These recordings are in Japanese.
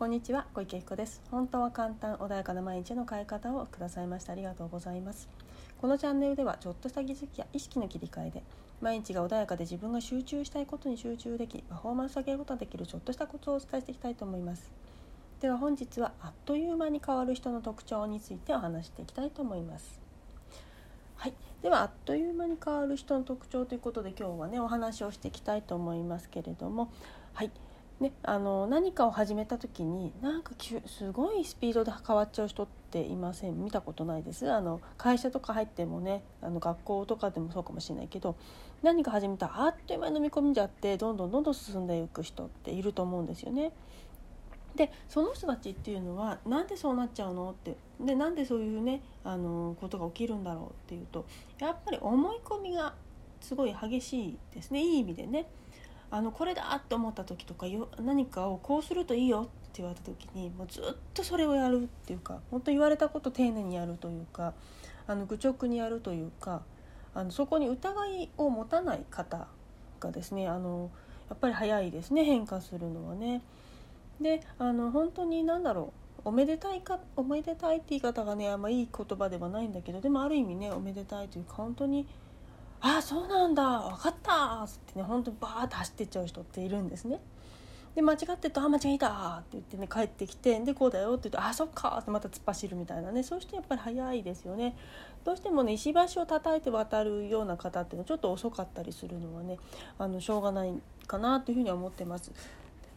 こんにちは小池彦です。本当は簡単穏やかな毎日の変え方をくださいましたありがとうございます。このチャンネルではちょっとした気づきや意識の切り替えで毎日が穏やかで自分が集中したいことに集中できパフォーマンスを上げることができるちょっとしたコツをお伝えしていきたいと思います。では本日はあっという間に変わる人の特徴についてお話していきたいと思います。はい、ではあっという間に変わる人の特徴ということで今日はねお話をしていきたいと思いますけれどもはい。ね、あの何かを始めた時になんかすごいスピードで変わっちゃう人っていません？見たことないです？あの会社とか入ってもねあの学校とかでもそうかもしれないけど何か始めた？らあっという間に飲み込んじゃってどんどんどんどん進んでいく人っていると思うんですよね。でその人たちっていうのはなんでそうなっちゃうのってでなんでそういうねあのことが起きるんだろうっていうとやっぱり思い込みがすごい激しいですねいい意味でね。あのこれだって思った時とかよ何かをこうするといいよって言われた時にもうずっとそれをやるっていうか本当言われたこと丁寧にやるというかあの愚直にやるというかあのそこに疑いを持たない方がですねあのやっぱり早いですね変化するのはね。であの本当に何だろうおめでたいかおめでたいって言い方がねあんまいい言葉ではないんだけどでもある意味ねおめでたいというか本当にああそうなんだ。分かった」っつってね本当にバーッと走ってっちゃう人っているんですね。で間違ってると「あ間違えた」って言ってね帰ってきてでこうだよ。って言って「あそっか」ってまた突っ走るみたいなね。そうしてやっぱり早いですよね。どうしてもね石橋を叩いて渡るような方っていうのはちょっと遅かったりするのはねあのしょうがないかなというふうには思ってます。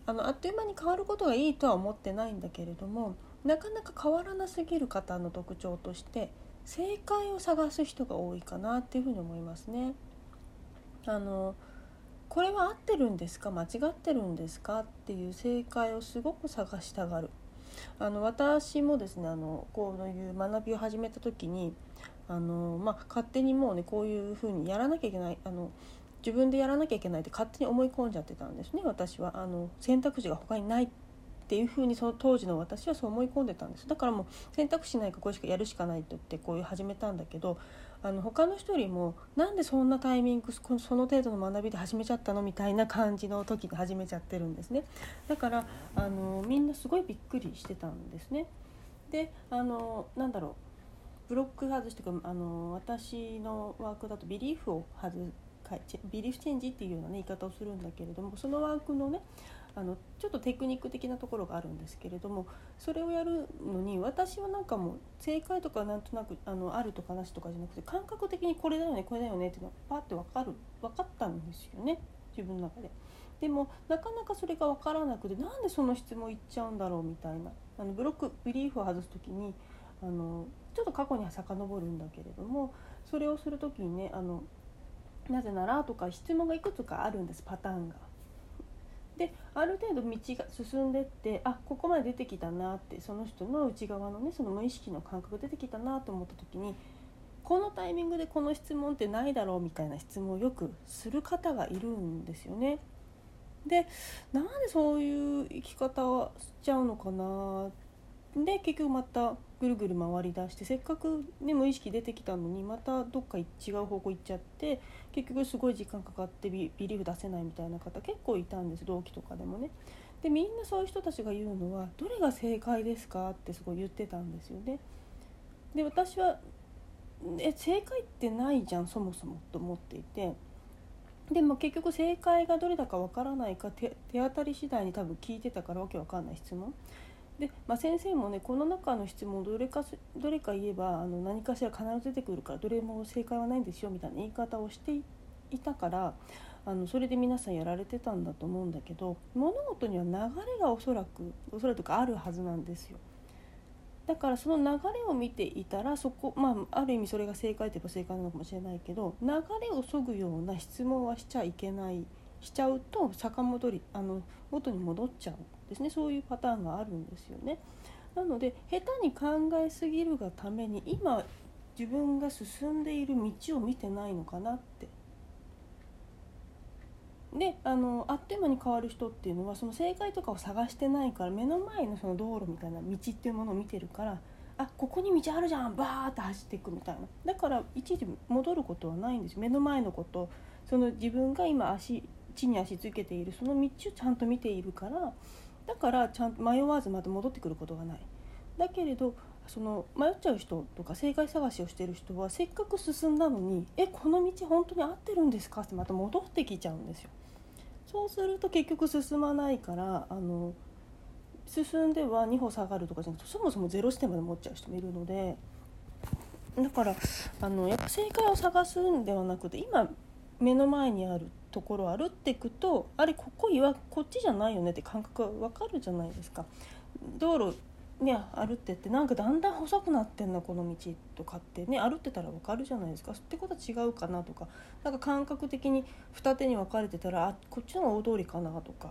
あのあっという間に変わることがいいとは思ってないんだけれどもなかなか変わらなすぎる方の特徴として正解を探す人が多いかなっていうふうに思いますね。あのこれは合ってるんですか？間違ってるんですか？っていう正解をすごく探したがる。あの私もですねあのこういう学びを始めた時にあの、まあ、勝手にもうねこういうふうにやらなきゃいけないあの自分でやらなきゃいけないって勝手に思い込んじゃってたんですね私は。あの選択肢が他にないっていうふうにその当時の私はそう思い込んでたんです。だからもう選択肢ないかこれしかやるしかないと言ってこういう始めたんだけどあの他の人よりもなんでそんなタイミングその程度の学びで始めちゃったのみたいな感じの時に始めちゃってるんですね。だからあのみんなすごいびっくりしてたんですね。であのなんだろう。ブロック外してかあの私のワークだとビリーフを外すビリーフチェンジっていうような、ね、言い方をするんだけれどもそのワークのねあのちょっとテクニック的なところがあるんですけれどもそれをやるのに私はなんかもう正解とかなんとなくあのあるとかなしとかじゃなくて感覚的にこれだよねこれだよねっていうのがパッて分かる分かったんですよね自分の中で。でもなかなかそれが分からなくてなんでその質問いっちゃうんだろうみたいなあのブロックビリーフを外す時にあのちょっと過去に遡るんだけれどもそれをする時にねあのなぜならとか質問がいくつかあるんですパターンが。ある程度道が進んでってあここまで出てきたなってその人の内側のねその無意識の感覚出てきたなと思った時にこのタイミングでこの質問ってないだろうみたいな質問をよくする方がいるんですよね。でなんでそういう生き方をしちゃうのかなで結局またぐるぐる回りだしてせっかく、ね、無意識出てきたのにまたどっか違う方向行っちゃって結局すごい時間かかってビリーフ出せないみたいな方結構いたんです同期とかでもね。でみんなそういう人たちが言うのは「どれが正解ですか?」ってすごい言ってたんですよね。で私はえ正解ってないじゃんそもそもと思っていてでも結局正解がどれだかわからないか手当たり次第に多分聞いてたからわけわかんない質問で、まあ、先生もねこの中の質問どれかどれか言えばあの何かしら必ず出てくるからどれも正解はないんですよみたいな言い方をしていたからあのそれで皆さんやられてたんだと思うんだけど物事には流れがおそらくおそらくあるはずなんですよ。だからその流れを見ていたらそこまあある意味それが正解といえば正解なのかもしれないけど流れをそぐような質問はしちゃいけないしちゃうと逆戻りあの元に戻っちゃうんですねそういうパターンがあるんですよね。なので下手に考えすぎるがために今自分が進んでいる道を見てないのかなって。であのあっという間に変わる人っていうのはその正解とかを探してないから目の前のその道路みたいな道っていうものを見てるからあここに道あるじゃんバーって走っていくみたいなだから一時戻ることはないんです目の前のことその自分が今足地に足つけているその道をちゃんと見ているからだからちゃんと迷わずまた戻ってくることがないだけれどその迷っちゃう人とか正解探しをしてる人はせっかく進んだのに「えこの道本当に合ってるんですか?」ってまた戻ってきちゃうんですよ。そうすると結局進まないからあの進んでは2歩下がるとかじゃなくてそもそもゼロ視点まで持っちゃう人もいるのでだからあのやっぱ正解を探すんではなくて今目の前にあるところを歩っていくとあれここいわこっちじゃないよねって感覚が分かるじゃないですか。道路ね歩ってってなんかだんだん細くなってんなこの道とかってね歩ってたら分かるじゃないですかってことは違うかなとかなんか感覚的に二手に分かれてたらあこっちの大通りかなとか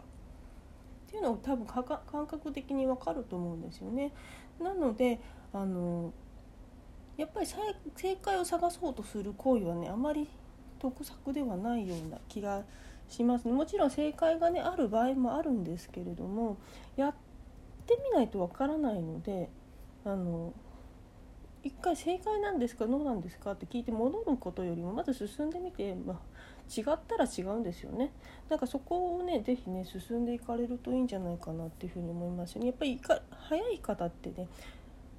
っていうのを多分感覚的に分かると思うんですよね。なのであのやっぱり正解を探そうとする行為はねあまり得策ではないような気がしますね。もちろん正解がねある場合もあるんですけれどもやってみないとわからないのであの一回正解なんですかどうなんですかって聞いて戻ることよりもまず進んでみて、まあ、違ったら違うんですよね。だからそこをね是非ね進んでいかれるといいんじゃないかなっていうふうに思いますよね。やっぱり早い方ってね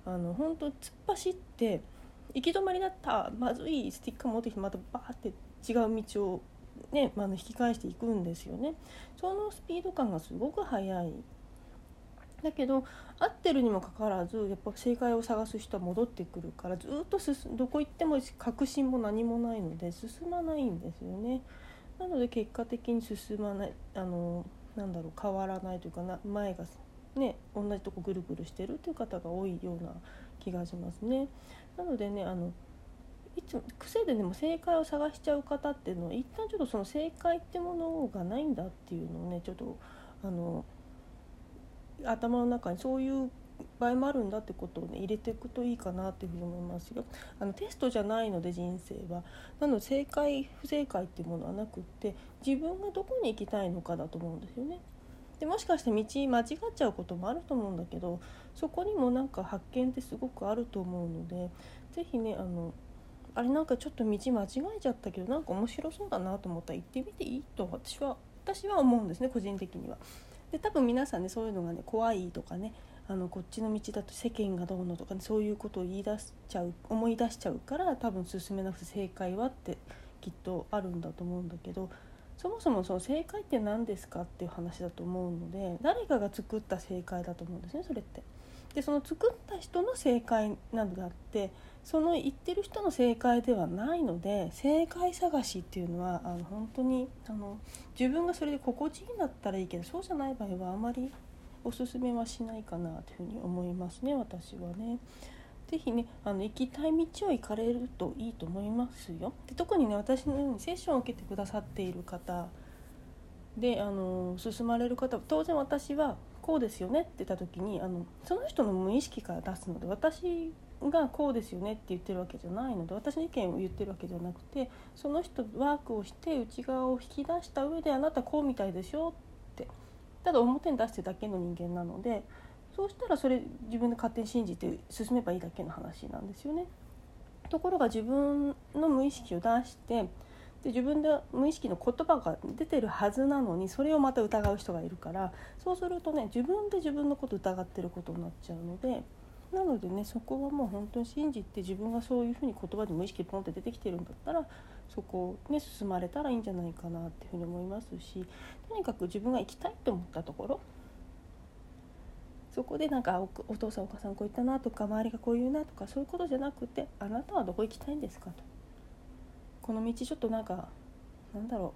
あの本当突っ走って行き止まりだったまずいスティッカー持ってきてまたバーって違う道をね、まあ、引き返していくんですよね。そのスピード感がすごく速い。だけど合ってるにもかかわらずやっぱ正解を探す人は戻ってくるからずっと進どこ行っても確信も何もないので進まないんですよね。なので結果的に進まないあのなんだろう変わらないというかな前がね同じとこぐるぐるしてるという方が多いような気がしますね。なのでねあのいつも癖ででも正解を探しちゃう方っていうのは一旦ちょっとその正解ってものがないんだっていうのをねちょっとあの頭の中にそういう場合もあるんだってことをね入れていくといいかなっていうふうに思いますよ。あのテストじゃないので人生はなので正解不正解っていうものはなくって自分がどこに行きたいのかだと思うんですよね。でもしかして道間違っちゃうこともあると思うんだけどそこにもなんか発見ってすごくあると思うので是非ねあのあれなんかちょっと道間違えちゃったけどなんか面白そうだなと思ったら行ってみていいと私は私は思うんですね個人的には。で多分皆さんねそういうのがね怖いとかねあのこっちの道だと世間がどうのとか、ね、そういうことを言い出しちゃう思い出しちゃうから多分進めなくて正解はってきっとあるんだと思うんだけどそもそもその正解って何ですかっていう話だと思うので誰かが作った正解だと思うんですねそれって。でその作った人の正解なのであってその言ってる人の正解ではないので正解探しっていうのはあの本当にあの自分がそれで心地いいんだったらいいけどそうじゃない場合はあまりおすすめはしないかなというふうに思いますね私はね。是非ねあの行きたい道を行かれるといいと思いますよ。で特にね私のようにセッションを受けてくださっている方であの進まれる方当然私はこうですよねって言った時にあのその人の無意識から出すので私がこうですよねって言ってるわけじゃないので私の意見を言ってるわけじゃなくてその人ワークをして内側を引き出した上であなたこうみたいでしょってただ表に出してるだけの人間なのでそうしたらそれ自分で勝手に信じて進めばいいだけの話なんですよね。ところが自分の無意識を出してで自分で無意識の言葉が出てるはずなのにそれをまた疑う人がいるからそうするとね自分で自分のこと疑ってることになっちゃうのでなのでねそこはもう本当に信じて自分がそういうふうに言葉で無意識ポンって出てきてるんだったらそこをね進まれたらいいんじゃないかなっていうふうに思いますしとにかく自分が行きたいと思ったところそこでなんかお父さんお母さんこう言ったなとか周りがこう言うなとかそういうことじゃなくてあなたはどこ行きたいんですかと。この道ちょっとなんかなんだろ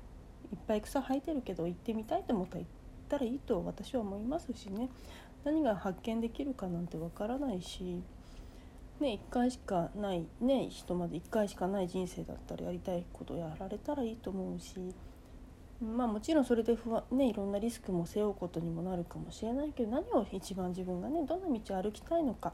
ういっぱい草生えてるけど行ってみたいと思ったら行ったらいいと私は思いますしね。何が発見できるかなんてわからないし、ね、1回しかない、ね、人まで1回しかない人生だったらやりたいことやられたらいいと思うし、まあ、もちろんそれで不安、ね、いろんなリスクも背負うことにもなるかもしれないけど何を一番自分がねどんな道を歩きたいのか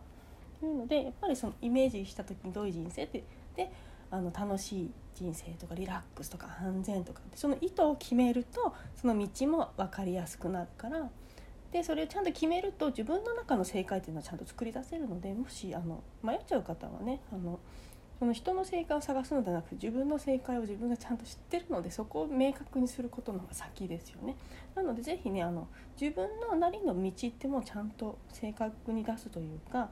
というのでやっぱりそのイメージした時にどういう人生ってであの楽しい人生とかリラックスとか安全とかその意図を決めるとその道も分かりやすくなるから。でそれをちゃんと決めると自分の中の正解っていうのはちゃんと作り出せるのでもしあの迷っちゃう方はねあのその人の正解を探すのではなく自分の正解を自分がちゃんと知ってるのでそこを明確にすることの方が先ですよね。なので是非ねあの自分のなりの道ってもちゃんと正確に出すというか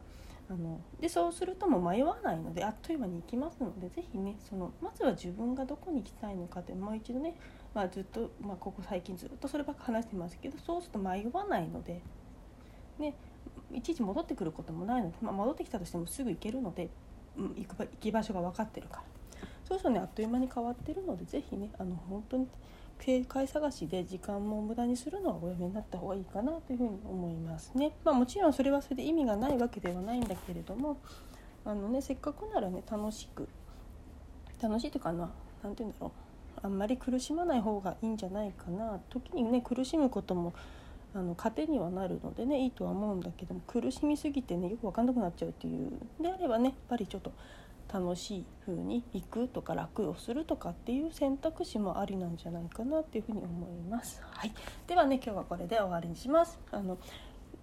あのでそうするとも迷わないのであっという間に行きますので是非ねそのまずは自分がどこに行きたいのかってもう一度ね、まあ、ずっと、まあ、ここ最近ずっとそればっか話してますけどそうすると迷わないので、ね、いちいち戻ってくることもないので、まあ、戻ってきたとしてもすぐ行けるのでうん、行く行き場所が分かってるから。そうするとねあっという間に変わってるので是非ねあの本当に警戒探しで時間も無駄にするのはおやめになった方がいいかなというふうに思いますね。まあ、もちろんそれはそれで意味がないわけではないんだけれどもあの、ね、せっかくならね楽しく楽しいというかな何て言うんだろう。あんまり苦しまない方がいいんじゃないかな。時にね苦しむこともあの糧にはなるのでねいいとは思うんだけども苦しみすぎてねよく分かんなくなっちゃうっていう。であればねやっぱりちょっと楽しい風に行くとか楽をするとかっていう選択肢もありなんじゃないかなっていうふうに思います。はい、ではね今日はこれで終わりにします。あの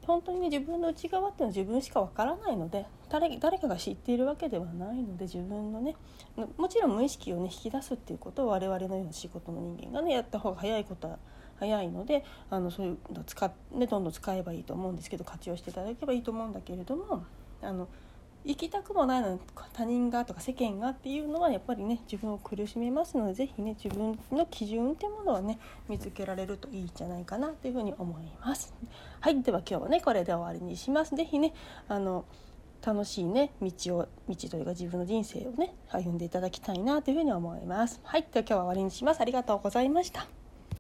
本当にね自分の内側っていうのは自分しかわからないので誰誰かが知っているわけではないので自分のねもちろん無意識をね引き出すっていうことを我々のような仕事の人間がねやった方が早いことは早いのであのそういうの使っ、ね、どんどん使えばいいと思うんですけど活用していただければいいと思うんだけれどもあの行きたくもないのに他人がとか世間がっていうのはやっぱりね自分を苦しめますので是非ね自分の基準ってものはね見つけられるといいんじゃないかなというふうに思います。はいでは今日はねこれで終わりにします。是非ねあの楽しいね道を道というか自分の人生をね歩んでいただきたいなというふうに思います。はいでは今日は終わりにします。ありがとうございました。